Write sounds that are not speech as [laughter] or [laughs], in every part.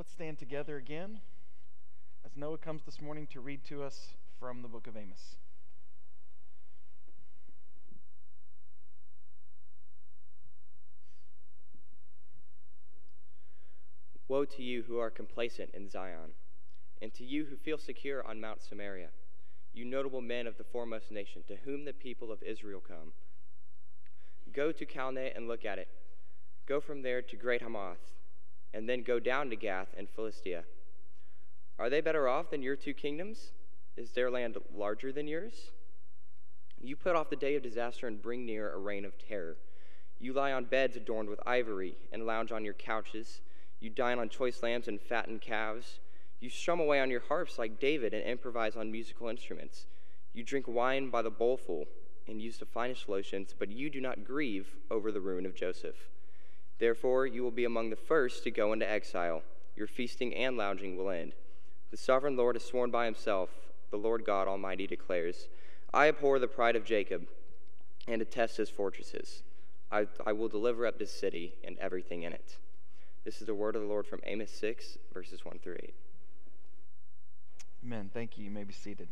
Let's stand together again as Noah comes this morning to read to us from the book of Amos. Woe to you who are complacent in Zion, and to you who feel secure on Mount Samaria, you notable men of the foremost nation, to whom the people of Israel come. Go to Calneh and look at it. Go from there to Great Hamath, and then go down to Gath and Philistia. Are they better off than your two kingdoms? Is their land larger than yours? You put off the day of disaster and bring near a reign of terror. You lie on beds adorned with ivory and lounge on your couches. You dine on choice lambs and fattened calves. You strum away on your harps like David and improvise on musical instruments. You drink wine by the bowlful and use the finest lotions, but you do not grieve over the ruin of Joseph. Therefore, you will be among the first to go into exile. Your feasting and lounging will end. The sovereign Lord has sworn by himself, the Lord God Almighty declares, I abhor the pride of Jacob and detest his fortresses. I, I will deliver up this city and everything in it. This is the word of the Lord from Amos 6, verses 1 through 8. Amen. Thank you. You may be seated.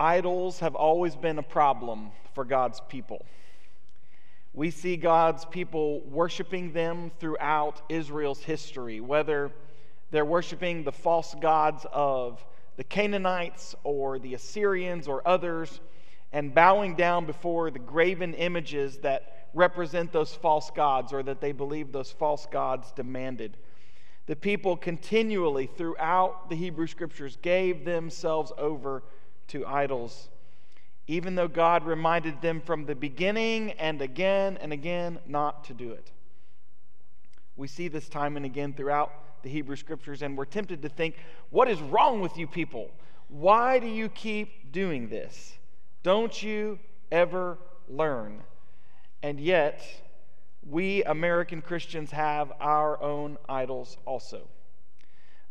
Idols have always been a problem for God's people. We see God's people worshiping them throughout Israel's history, whether they're worshiping the false gods of the Canaanites or the Assyrians or others, and bowing down before the graven images that represent those false gods or that they believe those false gods demanded. The people continually throughout the Hebrew scriptures gave themselves over to idols, even though God reminded them from the beginning and again and again not to do it. We see this time and again throughout the Hebrew scriptures, and we're tempted to think, what is wrong with you people? Why do you keep doing this? Don't you ever learn? And yet, we American Christians have our own idols also.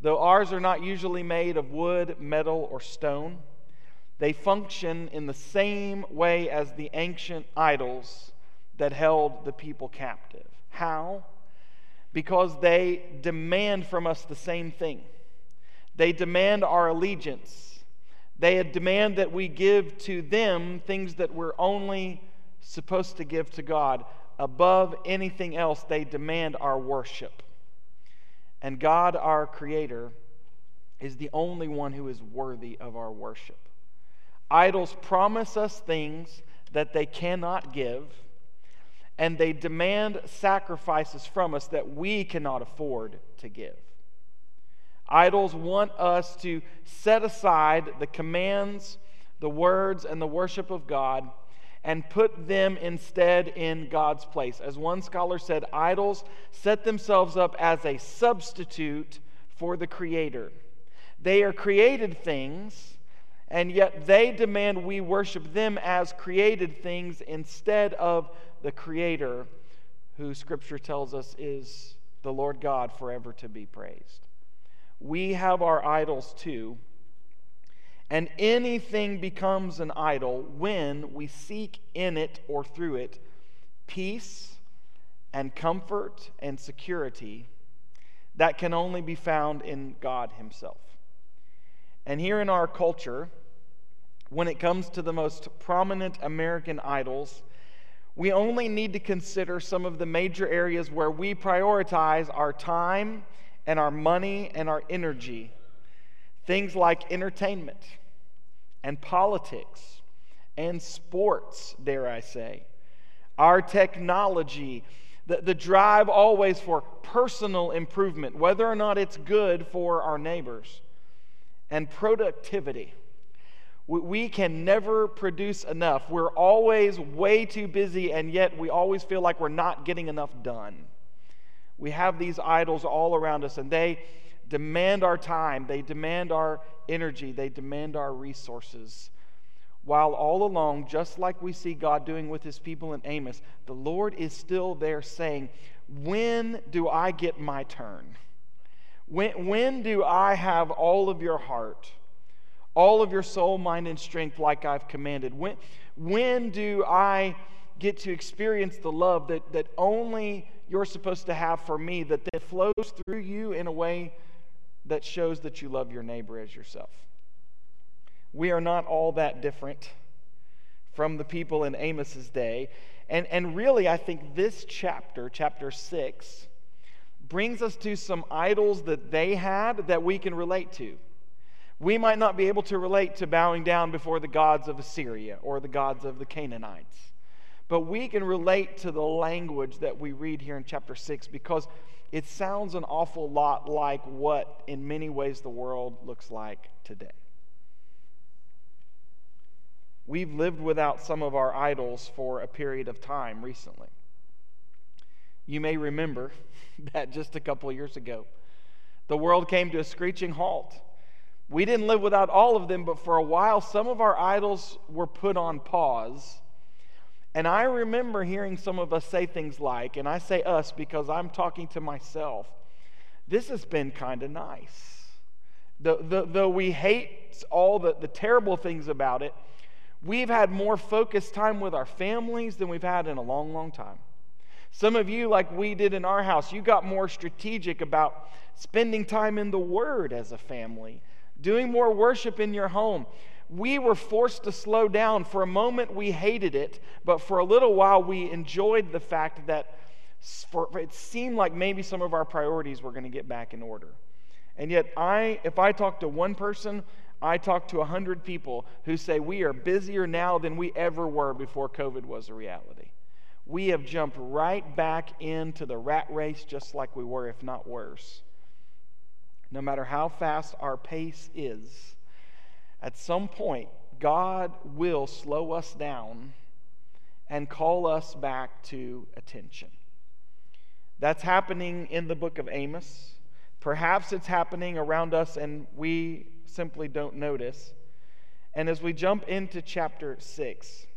Though ours are not usually made of wood, metal, or stone, they function in the same way as the ancient idols that held the people captive. How? Because they demand from us the same thing. They demand our allegiance. They demand that we give to them things that we're only supposed to give to God. Above anything else, they demand our worship. And God, our Creator, is the only one who is worthy of our worship. Idols promise us things that they cannot give, and they demand sacrifices from us that we cannot afford to give. Idols want us to set aside the commands, the words, and the worship of God and put them instead in God's place. As one scholar said, idols set themselves up as a substitute for the Creator. They are created things and yet they demand we worship them as created things instead of the Creator, who Scripture tells us is the Lord God forever to be praised. We have our idols too, and anything becomes an idol when we seek in it or through it peace and comfort and security that can only be found in God Himself. And here in our culture, when it comes to the most prominent American idols, we only need to consider some of the major areas where we prioritize our time and our money and our energy. Things like entertainment and politics and sports, dare I say. Our technology, the, the drive always for personal improvement, whether or not it's good for our neighbors, and productivity we can never produce enough. We're always way too busy, and yet we always feel like we're not getting enough done. We have these idols all around us, and they demand our time, they demand our energy, they demand our resources. While all along, just like we see God doing with his people in Amos, the Lord is still there saying, When do I get my turn? When, when do I have all of your heart? All of your soul, mind, and strength like I've commanded. When, When do I get to experience the love that, that only you're supposed to have for me that then flows through you in a way that shows that you love your neighbor as yourself? We are not all that different from the people in Amos's day. And, and really, I think this chapter, chapter 6, brings us to some idols that they had that we can relate to. We might not be able to relate to bowing down before the gods of Assyria or the gods of the Canaanites, but we can relate to the language that we read here in chapter 6 because it sounds an awful lot like what, in many ways, the world looks like today. We've lived without some of our idols for a period of time recently. You may remember [laughs] that just a couple years ago, the world came to a screeching halt. We didn't live without all of them, but for a while, some of our idols were put on pause. And I remember hearing some of us say things like, and I say us because I'm talking to myself, this has been kind of nice. Though, we hate all the, the terrible things about it, We've had more focused time with our families than we've had in a long, long time. Some of you, like we did in our house, you got more strategic about spending time in the Word as a family, doing more worship in your home. We were forced to slow down. For a moment, we hated it, but for a little while, we enjoyed the fact that for, it seemed like maybe some of our priorities were going to get back in order. And yet, I, if I talk to one person, I talk to 100 people who say we are busier now than we ever were before COVID was a reality. We have jumped right back into the rat race just like we were, if not worse. No matter how fast our pace is, at some point, God will slow us down and call us back to attention. That's happening in the book of Amos. Perhaps it's happening around us and we simply don't notice. And as we jump into chapter 6,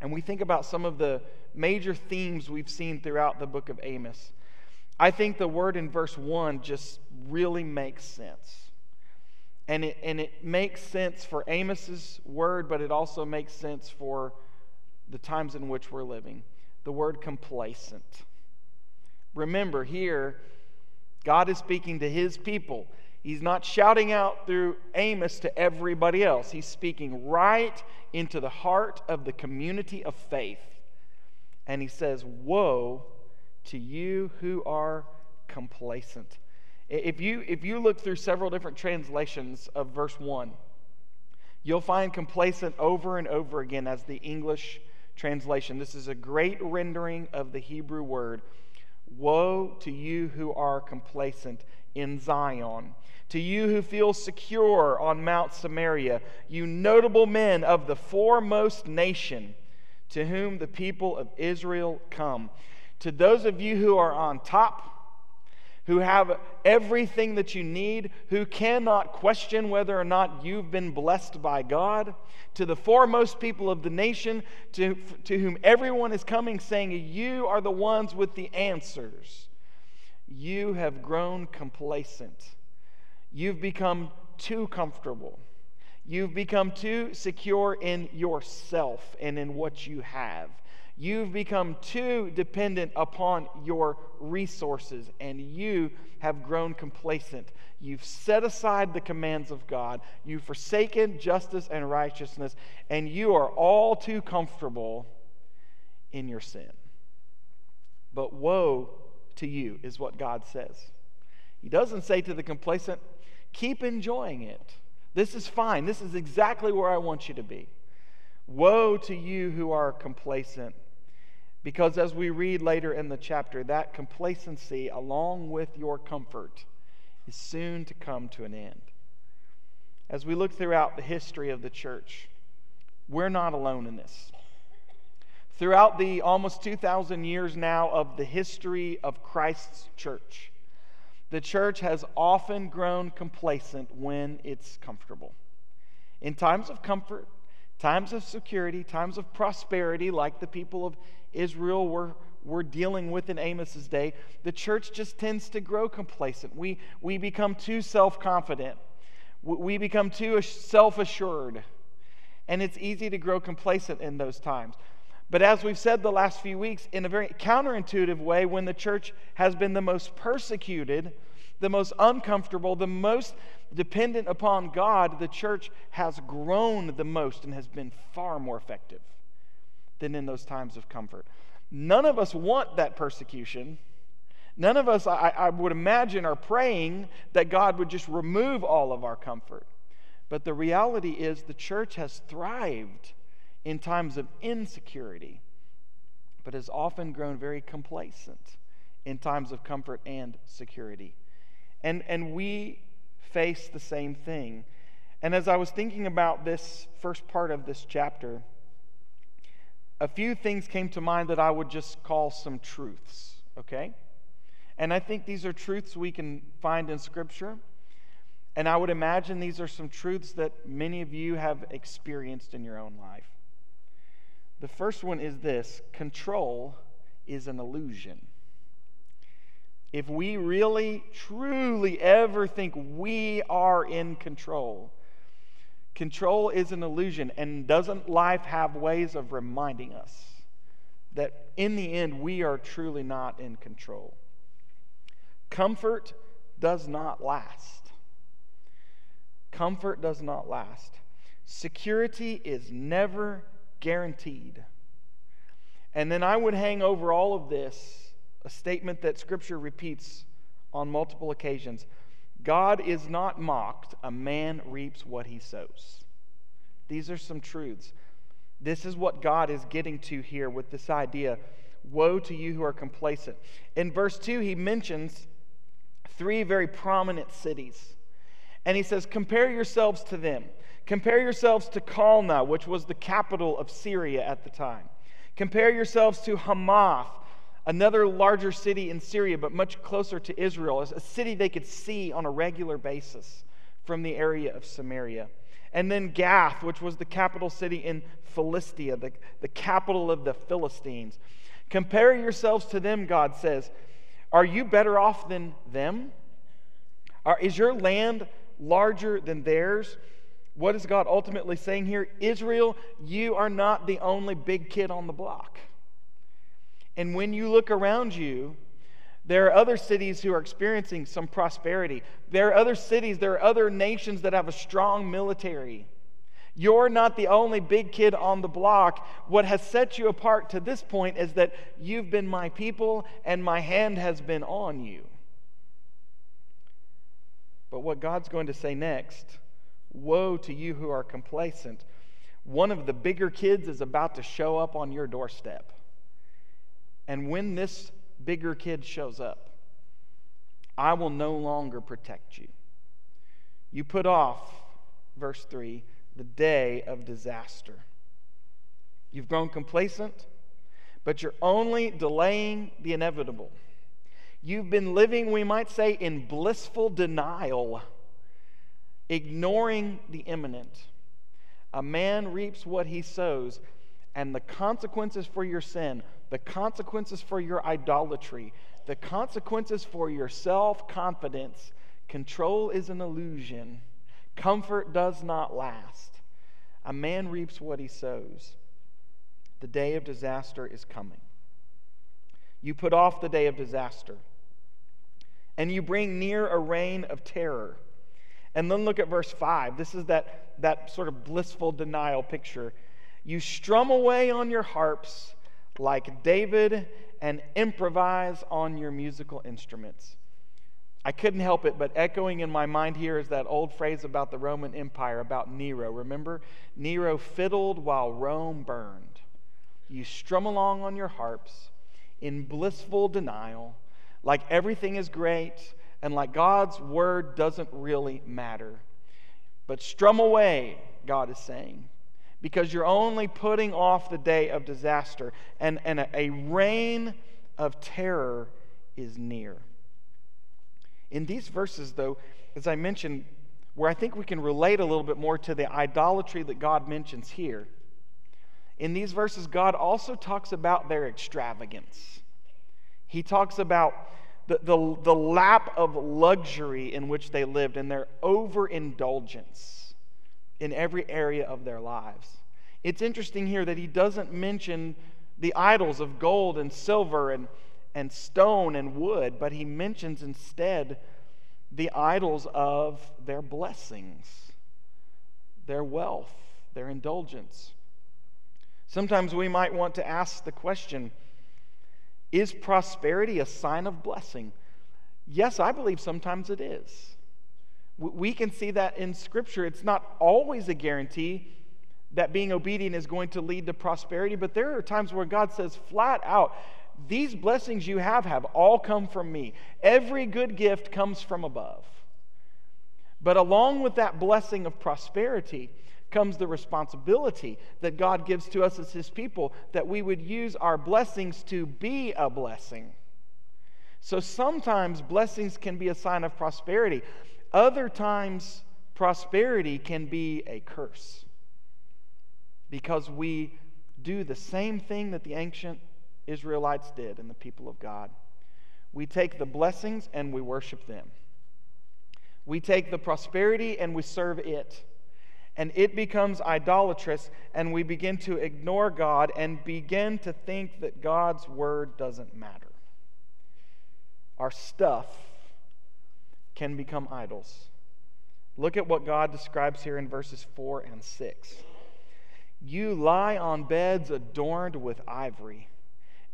and we think about some of the major themes we've seen throughout the book of Amos, I think the word in verse 1 just really makes sense. And it, and it makes sense for Amos's word, but it also makes sense for the times in which we're living. The word complacent. Remember, here, God is speaking to his people. He's not shouting out through Amos to everybody else. He's speaking right into the heart of the community of faith. And he says, Woe to you who are complacent. If you, if you look through several different translations of verse 1, you'll find complacent over and over again as the English translation. This is a great rendering of the Hebrew word. Woe to you who are complacent in Zion. To you who feel secure on Mount Samaria, you notable men of the foremost nation to whom the people of Israel come. To those of you who are on top, who have everything that you need, who cannot question whether or not you've been blessed by God, to the foremost people of the nation, to, to whom everyone is coming saying, You are the ones with the answers. You have grown complacent. You've become too comfortable. You've become too secure in yourself and in what you have. You've become too dependent upon your resources and you have grown complacent. You've set aside the commands of God. You've forsaken justice and righteousness, and you are all too comfortable in your sin. But woe to you, is what God says. He doesn't say to the complacent, keep enjoying it. This is fine. This is exactly where I want you to be. Woe to you who are complacent. Because as we read later in the chapter, that complacency, along with your comfort, is soon to come to an end. As we look throughout the history of the church, we're not alone in this. Throughout the almost 2,000 years now of the history of Christ's church, the church has often grown complacent when it's comfortable. In times of comfort, times of security, times of prosperity, like the people of Israel were, were dealing with in Amos's day, the church just tends to grow complacent. We, we become too self confident, we become too self assured. And it's easy to grow complacent in those times. But as we've said the last few weeks, in a very counterintuitive way, when the church has been the most persecuted, the most uncomfortable, the most dependent upon God, the church has grown the most and has been far more effective than in those times of comfort. None of us want that persecution. None of us, I, I, would imagine, are praying that God would just remove all of our comfort. But the reality is, the church has thrived in times of insecurity, but has often grown very complacent in times of comfort and security. And, and we face the same thing. And as I was thinking about this first part of this chapter, a few things came to mind that I would just call some truths, okay? And I think these are truths we can find in Scripture. And I would imagine these are some truths that many of you have experienced in your own life. The first one is this control is an illusion. If we really, truly ever think we are in control, control is an illusion. And doesn't life have ways of reminding us that in the end we are truly not in control? Comfort does not last. Comfort does not last. Security is never guaranteed. And then I would hang over all of this a statement that Scripture repeats on multiple occasions God is not mocked, a man reaps what he sows. These are some truths. This is what God is getting to here with this idea woe to you who are complacent. In verse 2, he mentions three very prominent cities. And he says, Compare yourselves to them. Compare yourselves to Calneh, which was the capital of Syria at the time. Compare yourselves to Hamath, another larger city in Syria, but much closer to Israel, a city they could see on a regular basis from the area of Samaria. And then Gath, which was the capital city in Philistia, the, the capital of the Philistines. Compare yourselves to them, God says. Are you better off than them? Are, is your land larger than theirs? what is God ultimately saying here? Israel, you are not the only big kid on the block. And when you look around you, there are other cities who are experiencing some prosperity. There are other cities, there are other nations that have a strong military. You're not the only big kid on the block. What has set you apart to this point is that you've been my people and my hand has been on you. But what God's going to say next Woe to you who are complacent. One of the bigger kids is about to show up on your doorstep. And when this bigger kid shows up, I will no longer protect you. You put off, verse 3, the day of disaster. You've grown complacent, but you're only delaying the inevitable. You've been living, we might say, in blissful denial ignoring the imminent. A man reaps what he sows, and the consequences for your sin, the consequences for your idolatry, the consequences for your self confidence, control is an illusion. Comfort does not last. A man reaps what he sows. The day of disaster is coming. You put off the day of disaster, and you bring near a reign of terror. And then look at verse 5. This is that, that sort of blissful denial picture. You strum away on your harps like David and improvise on your musical instruments. I couldn't help it, but echoing in my mind here is that old phrase about the Roman Empire, about Nero. Remember? Nero fiddled while Rome burned. You strum along on your harps in blissful denial, like everything is great, and like God's word doesn't really matter. But strum away, God is saying, because you're only putting off the day of disaster, and, and a, a reign of terror is near. In these verses, though, as I mentioned, where I think we can relate a little bit more to the idolatry that God mentions here, in these verses, God also talks about their extravagance. He talks about the, the, the lap of luxury in which they lived and their overindulgence in every area of their lives. It's interesting here that he doesn't mention the idols of gold and silver and, and stone and wood, but he mentions instead the idols of their blessings, their wealth, their indulgence. Sometimes we might want to ask the question Is prosperity a sign of blessing? Yes, I believe sometimes it is. We can see that in Scripture. It's not always a guarantee that being obedient is going to lead to prosperity, but there are times where God says flat out, These blessings you have have all come from me. Every good gift comes from above. But along with that blessing of prosperity, comes the responsibility that God gives to us as His people that we would use our blessings to be a blessing. So sometimes blessings can be a sign of prosperity, other times, prosperity can be a curse because we do the same thing that the ancient Israelites did and the people of God. We take the blessings and we worship them. We take the prosperity and we serve it and it becomes idolatrous, and we begin to ignore God and begin to think that God's word doesn't matter. Our stuff can become idols. Look at what God describes here in verses 4 and 6. You lie on beds adorned with ivory,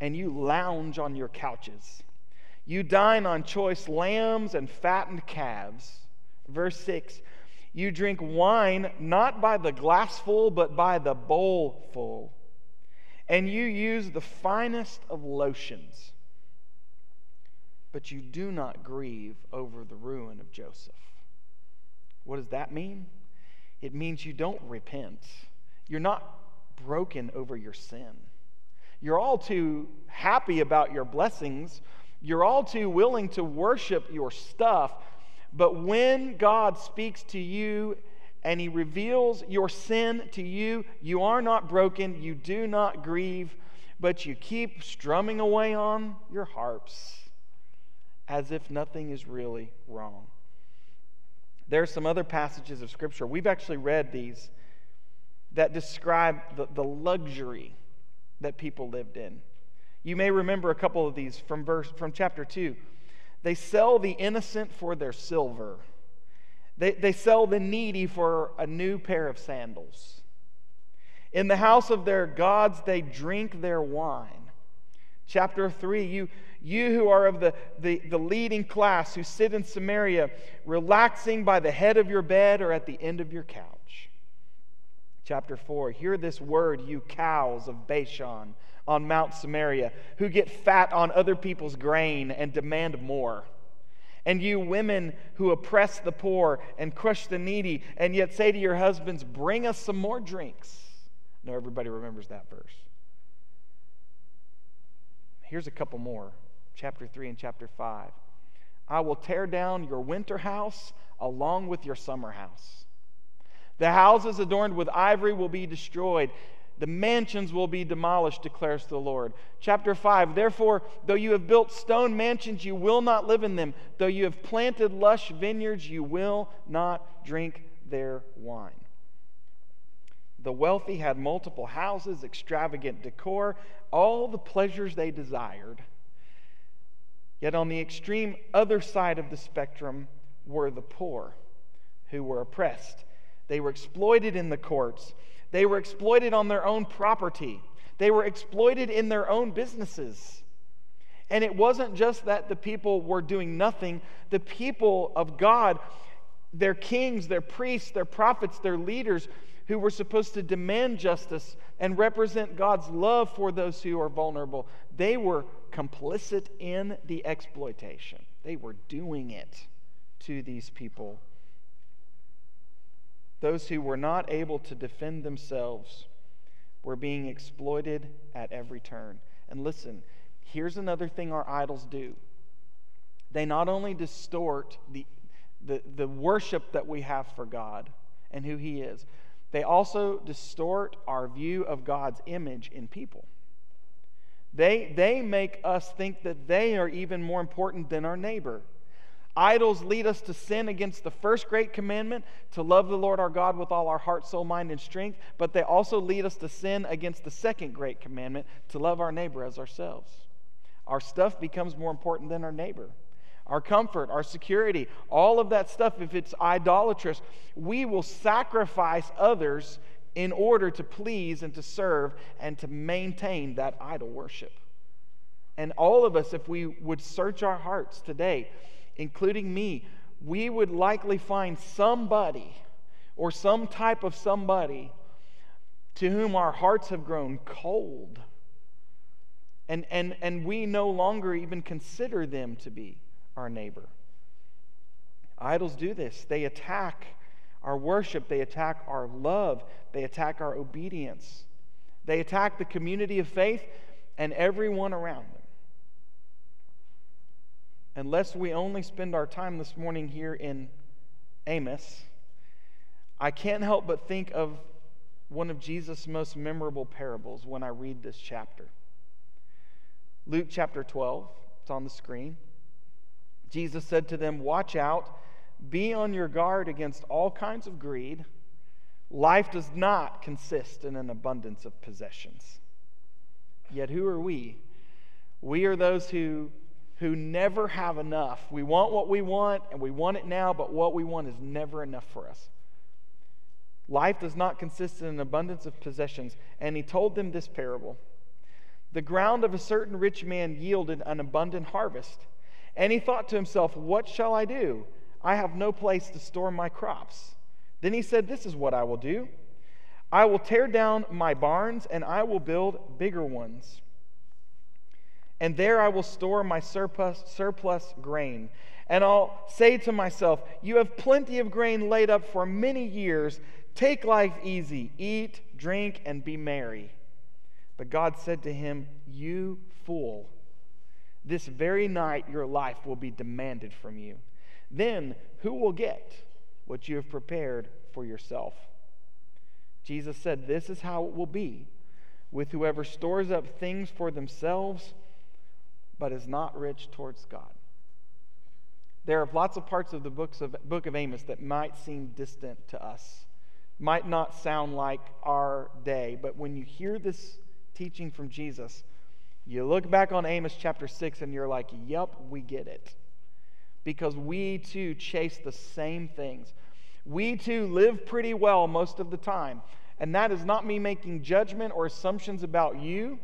and you lounge on your couches. You dine on choice lambs and fattened calves. Verse 6 you drink wine not by the glassful, but by the bowlful. And you use the finest of lotions. But you do not grieve over the ruin of Joseph. What does that mean? It means you don't repent. You're not broken over your sin. You're all too happy about your blessings. You're all too willing to worship your stuff but when God speaks to you and he reveals your sin to you, you are not broken, you do not grieve, but you keep strumming away on your harps as if nothing is really wrong. There are some other passages of Scripture, we've actually read these, that describe the, the luxury that people lived in. You may remember a couple of these from verse from chapter 2. They sell the innocent for their silver. They, they sell the needy for a new pair of sandals. In the house of their gods, they drink their wine. Chapter 3 You, you who are of the, the, the leading class, who sit in Samaria, relaxing by the head of your bed or at the end of your couch. Chapter 4 Hear this word, you cows of Bashan on Mount Samaria, who get fat on other people's grain and demand more. And you women who oppress the poor and crush the needy, and yet say to your husbands, Bring us some more drinks. No, everybody remembers that verse. Here's a couple more chapter 3 and chapter 5. I will tear down your winter house along with your summer house. The houses adorned with ivory will be destroyed, the mansions will be demolished, declares the Lord. Chapter 5 Therefore, though you have built stone mansions, you will not live in them. Though you have planted lush vineyards, you will not drink their wine. The wealthy had multiple houses, extravagant decor, all the pleasures they desired. Yet on the extreme other side of the spectrum were the poor who were oppressed. They were exploited in the courts they were exploited on their own property, they were exploited in their own businesses. And it wasn't just that the people were doing nothing, the people of God, their kings, their priests, their prophets, their leaders, who were supposed to demand justice and represent God's love for those who are vulnerable, they were complicit in the exploitation. They were doing it to these people those who were not able to defend themselves were being exploited at every turn. And listen, here's another thing our idols do they not only distort the, the, the worship that we have for God and who He is, they also distort our view of God's image in people. They, they make us think that they are even more important than our neighbor. Idols lead us to sin against the first great commandment, to love the Lord our God with all our heart, soul, mind, and strength, but they also lead us to sin against the second great commandment, to love our neighbor as ourselves. Our stuff becomes more important than our neighbor. Our comfort, our security, all of that stuff, if it's idolatrous, we will sacrifice others in order to please and to serve and to maintain that idol worship. And all of us, if we would search our hearts today, including me, we would likely find somebody or some type of somebody to whom our hearts have grown cold. And, and, and we no longer even consider them to be our neighbor. Idols do this. They attack our worship, they attack our love, they attack our obedience, they attack the community of faith and everyone around them unless we only spend our time this morning here in Amos, I can't help but think of one of Jesus' most memorable parables when I read this chapter. Luke chapter 12, it's on the screen. Jesus said to them, Watch out, be on your guard against all kinds of greed. Life does not consist in an abundance of possessions. Yet, who are we? We are those who who never have enough. We want what we want, and we want it now, but what we want is never enough for us. Life does not consist in an abundance of possessions. And he told them this parable The ground of a certain rich man yielded an abundant harvest. And he thought to himself, What shall I do? I have no place to store my crops. Then he said, This is what I will do I will tear down my barns, and I will build bigger ones and there I will store my surplus, surplus grain. And I'll say to myself, You have plenty of grain laid up for many years. Take life easy, eat, drink, and be merry. But God said to him, You fool, this very night your life will be demanded from you. Then who will get what you have prepared for yourself? Jesus said, This is how it will be with whoever stores up things for themselves but is not rich towards God. There are lots of parts of the books of, book of Amos that might seem distant to us, might not sound like our day, but when you hear this teaching from Jesus, you look back on Amos chapter 6 and you're like, yep, we get it. Because we too chase the same things. We too live pretty well most of the time. And that is not me making judgment or assumptions about you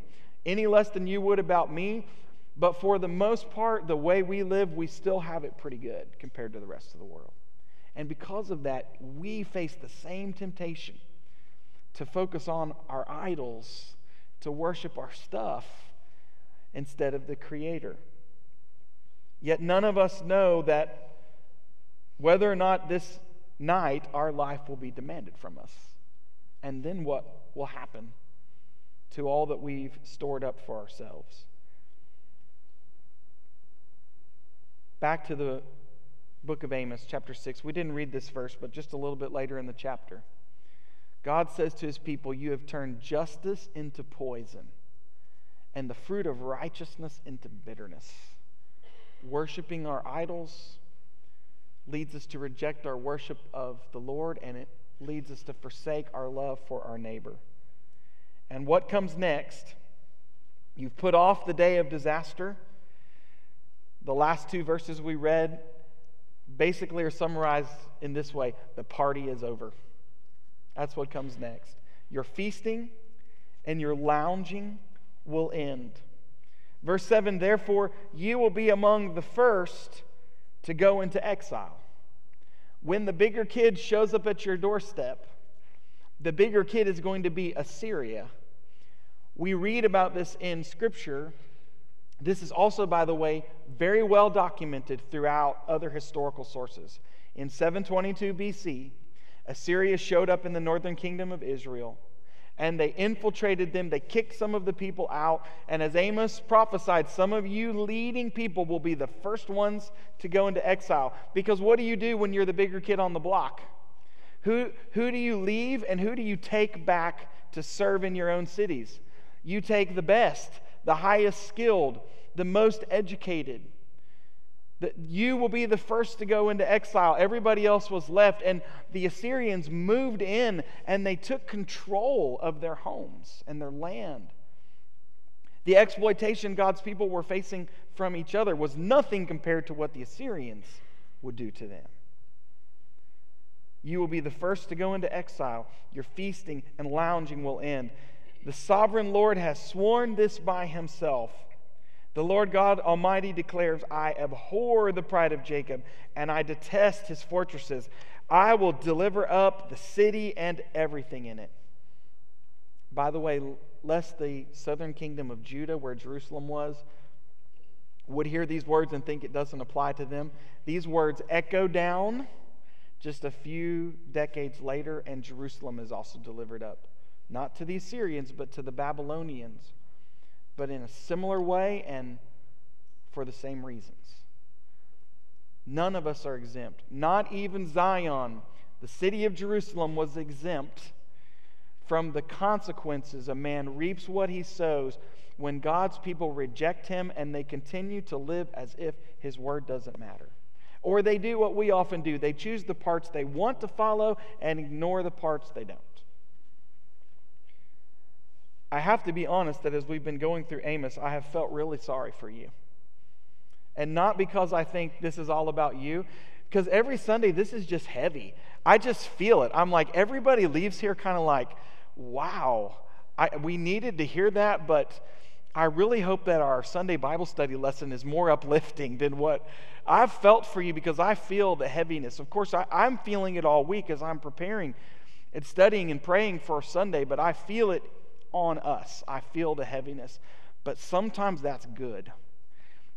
any less than you would about me. But for the most part, the way we live, we still have it pretty good compared to the rest of the world. And because of that, we face the same temptation to focus on our idols, to worship our stuff instead of the Creator. Yet none of us know that whether or not this night our life will be demanded from us. And then what will happen to all that we've stored up for ourselves? Back to the book of Amos, chapter 6. We didn't read this verse, but just a little bit later in the chapter. God says to his people, You have turned justice into poison, and the fruit of righteousness into bitterness. Worshipping our idols leads us to reject our worship of the Lord, and it leads us to forsake our love for our neighbor. And what comes next? You've put off the day of disaster the last two verses we read basically are summarized in this way the party is over. That's what comes next. Your feasting and your lounging will end. Verse 7 Therefore, you will be among the first to go into exile. When the bigger kid shows up at your doorstep, the bigger kid is going to be Assyria. We read about this in Scripture this is also, by the way, very well documented throughout other historical sources. In 722 BC, Assyria showed up in the northern kingdom of Israel and they infiltrated them. They kicked some of the people out. And as Amos prophesied, some of you leading people will be the first ones to go into exile. Because what do you do when you're the bigger kid on the block? Who, who do you leave and who do you take back to serve in your own cities? You take the best the highest skilled, the most educated. That you will be the first to go into exile. Everybody else was left, and the Assyrians moved in and they took control of their homes and their land. The exploitation God's people were facing from each other was nothing compared to what the Assyrians would do to them. You will be the first to go into exile. Your feasting and lounging will end. The sovereign Lord has sworn this by himself. The Lord God Almighty declares, I abhor the pride of Jacob, and I detest his fortresses. I will deliver up the city and everything in it. By the way, lest the southern kingdom of Judah, where Jerusalem was, would hear these words and think it doesn't apply to them, these words echo down just a few decades later, and Jerusalem is also delivered up. Not to the Assyrians, but to the Babylonians. But in a similar way and for the same reasons. None of us are exempt. Not even Zion, the city of Jerusalem, was exempt from the consequences. A man reaps what he sows when God's people reject him and they continue to live as if his word doesn't matter. Or they do what we often do they choose the parts they want to follow and ignore the parts they don't. I have to be honest that as we've been going through Amos, I have felt really sorry for you. And not because I think this is all about you, because every Sunday this is just heavy. I just feel it. I'm like, everybody leaves here kind of like, wow, I, we needed to hear that, but I really hope that our Sunday Bible study lesson is more [laughs] uplifting than what I've felt for you because I feel the heaviness. Of course, I, am feeling it all week as I'm preparing and studying and praying for Sunday, but I feel it on us. I feel the heaviness. But sometimes that's good.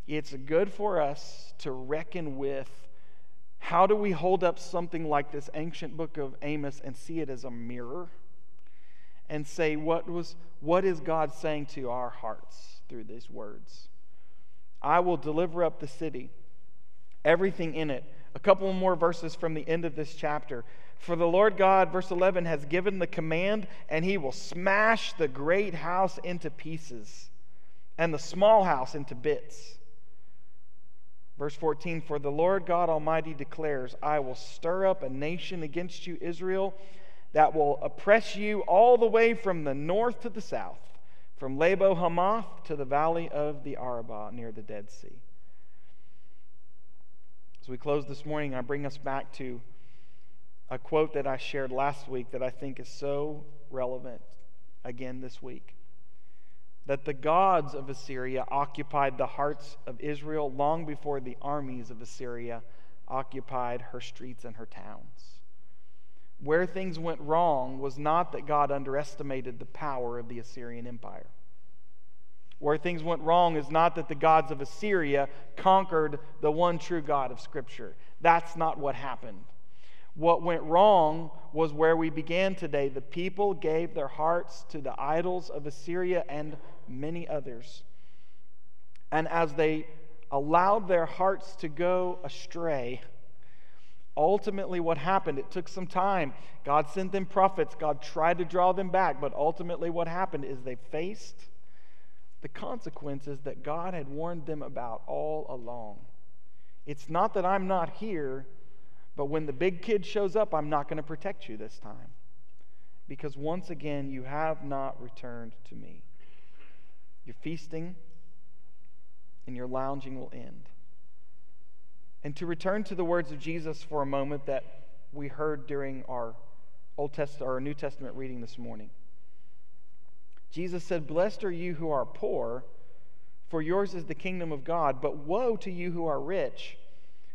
It's good for us to reckon with how do we hold up something like this ancient book of Amos and see it as a mirror and say, what, was, what is God saying to our hearts through these words? I will deliver up the city everything in it. A couple more verses from the end of this chapter. For the Lord God, verse 11, has given the command, and he will smash the great house into pieces and the small house into bits. Verse 14 For the Lord God Almighty declares, I will stir up a nation against you, Israel, that will oppress you all the way from the north to the south, from Lebo Hamath to the valley of the Arabah near the Dead Sea. As we close this morning, I bring us back to a quote that I shared last week that I think is so relevant again this week. That the gods of Assyria occupied the hearts of Israel long before the armies of Assyria occupied her streets and her towns. Where things went wrong was not that God underestimated the power of the Assyrian Empire. Where things went wrong is not that the gods of Assyria conquered the one true God of Scripture. That's not what happened. What went wrong was where we began today. The people gave their hearts to the idols of Assyria and many others. And as they allowed their hearts to go astray, ultimately what happened, it took some time. God sent them prophets, God tried to draw them back, but ultimately what happened is they faced the consequences that God had warned them about all along. It's not that I'm not here, but when the big kid shows up, I'm not going to protect you this time. Because once again, you have not returned to me. Your feasting and your lounging will end. And to return to the words of Jesus for a moment that we heard during our Old Testament or New Testament reading this morning. Jesus said, Blessed are you who are poor, for yours is the kingdom of God. But woe to you who are rich,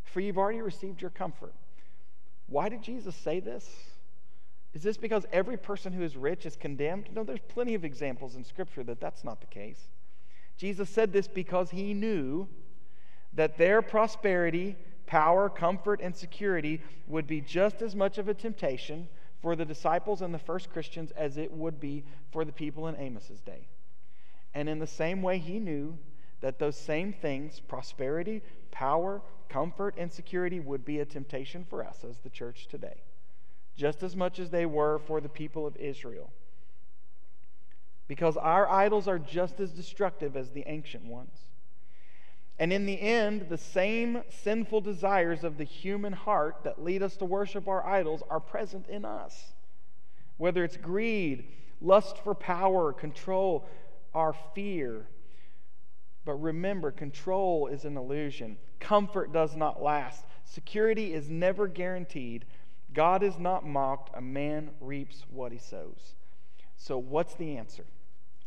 for you've already received your comfort. Why did Jesus say this? Is this because every person who is rich is condemned? No, there's plenty of examples in Scripture that that's not the case. Jesus said this because he knew that their prosperity, power, comfort, and security would be just as much of a temptation for the disciples and the first Christians as it would be for the people in Amos's day. And in the same way, he knew that those same things prosperity, power, comfort, and security would be a temptation for us as the church today, just as much as they were for the people of Israel. Because our idols are just as destructive as the ancient ones. And in the end, the same sinful desires of the human heart that lead us to worship our idols are present in us. Whether it's greed, lust for power, control, our fear. But remember, control is an illusion. Comfort does not last. Security is never guaranteed. God is not mocked. A man reaps what he sows. So, what's the answer?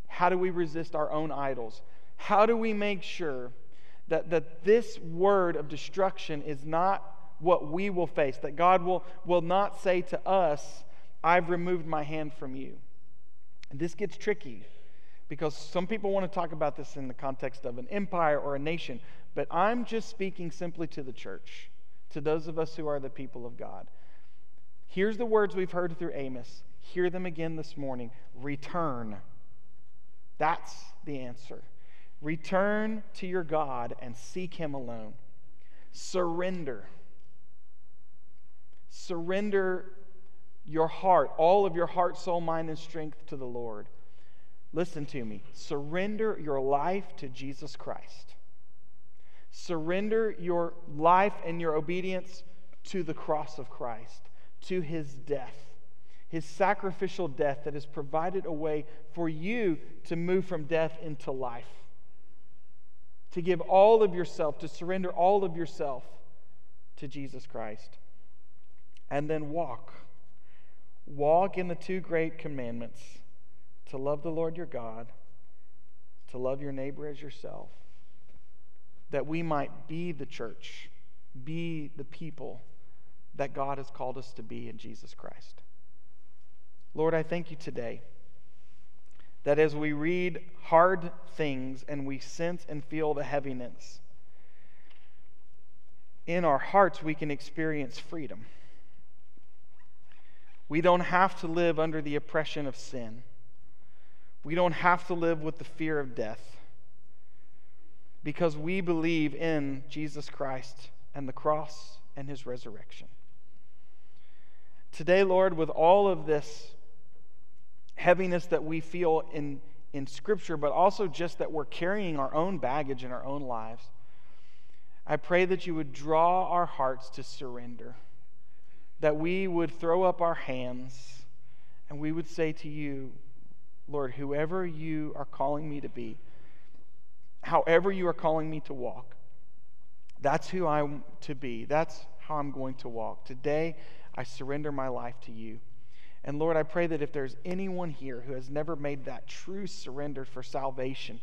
How do we resist our own idols? How do we make sure that, that this word of destruction is not what we will face, that God will, will not say to us, I've removed my hand from you. And this gets tricky because some people want to talk about this in the context of an empire or a nation, but I'm just speaking simply to the church, to those of us who are the people of God. Here's the words we've heard through Amos. Hear them again this morning. Return. That's the answer. Return to your God and seek Him alone. Surrender. Surrender your heart, all of your heart, soul, mind, and strength to the Lord. Listen to me. Surrender your life to Jesus Christ. Surrender your life and your obedience to the cross of Christ, to his death, his sacrificial death that has provided a way for you to move from death into life to give all of yourself, to surrender all of yourself to Jesus Christ. And then walk. Walk in the two great commandments to love the Lord your God, to love your neighbor as yourself, that we might be the church, be the people that God has called us to be in Jesus Christ. Lord, I thank you today that as we read hard things and we sense and feel the heaviness, in our hearts we can experience freedom. We don't have to live under the oppression of sin. We don't have to live with the fear of death because we believe in Jesus Christ and the cross and his resurrection. Today, Lord, with all of this heaviness that we feel in, in Scripture, but also just that we're carrying our own baggage in our own lives. I pray that you would draw our hearts to surrender, that we would throw up our hands and we would say to you, Lord, whoever you are calling me to be, however you are calling me to walk, that's who I'm to be. That's how I'm going to walk. Today, I surrender my life to you. And Lord, I pray that if there's anyone here who has never made that true surrender for salvation,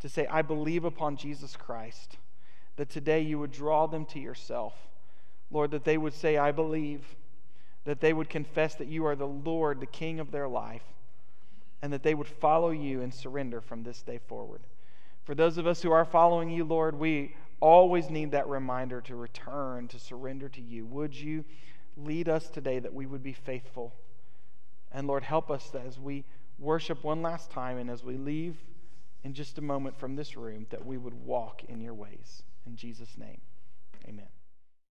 to say, I believe upon Jesus Christ, that today you would draw them to yourself. Lord, that they would say, I believe, that they would confess that you are the Lord, the King of their life, and that they would follow you and surrender from this day forward. For those of us who are following you, Lord, we always need that reminder to return, to surrender to you. Would you lead us today that we would be faithful? And Lord, help us as we worship one last time and as we leave in just a moment from this room, that we would walk in your ways. In Jesus' name, amen.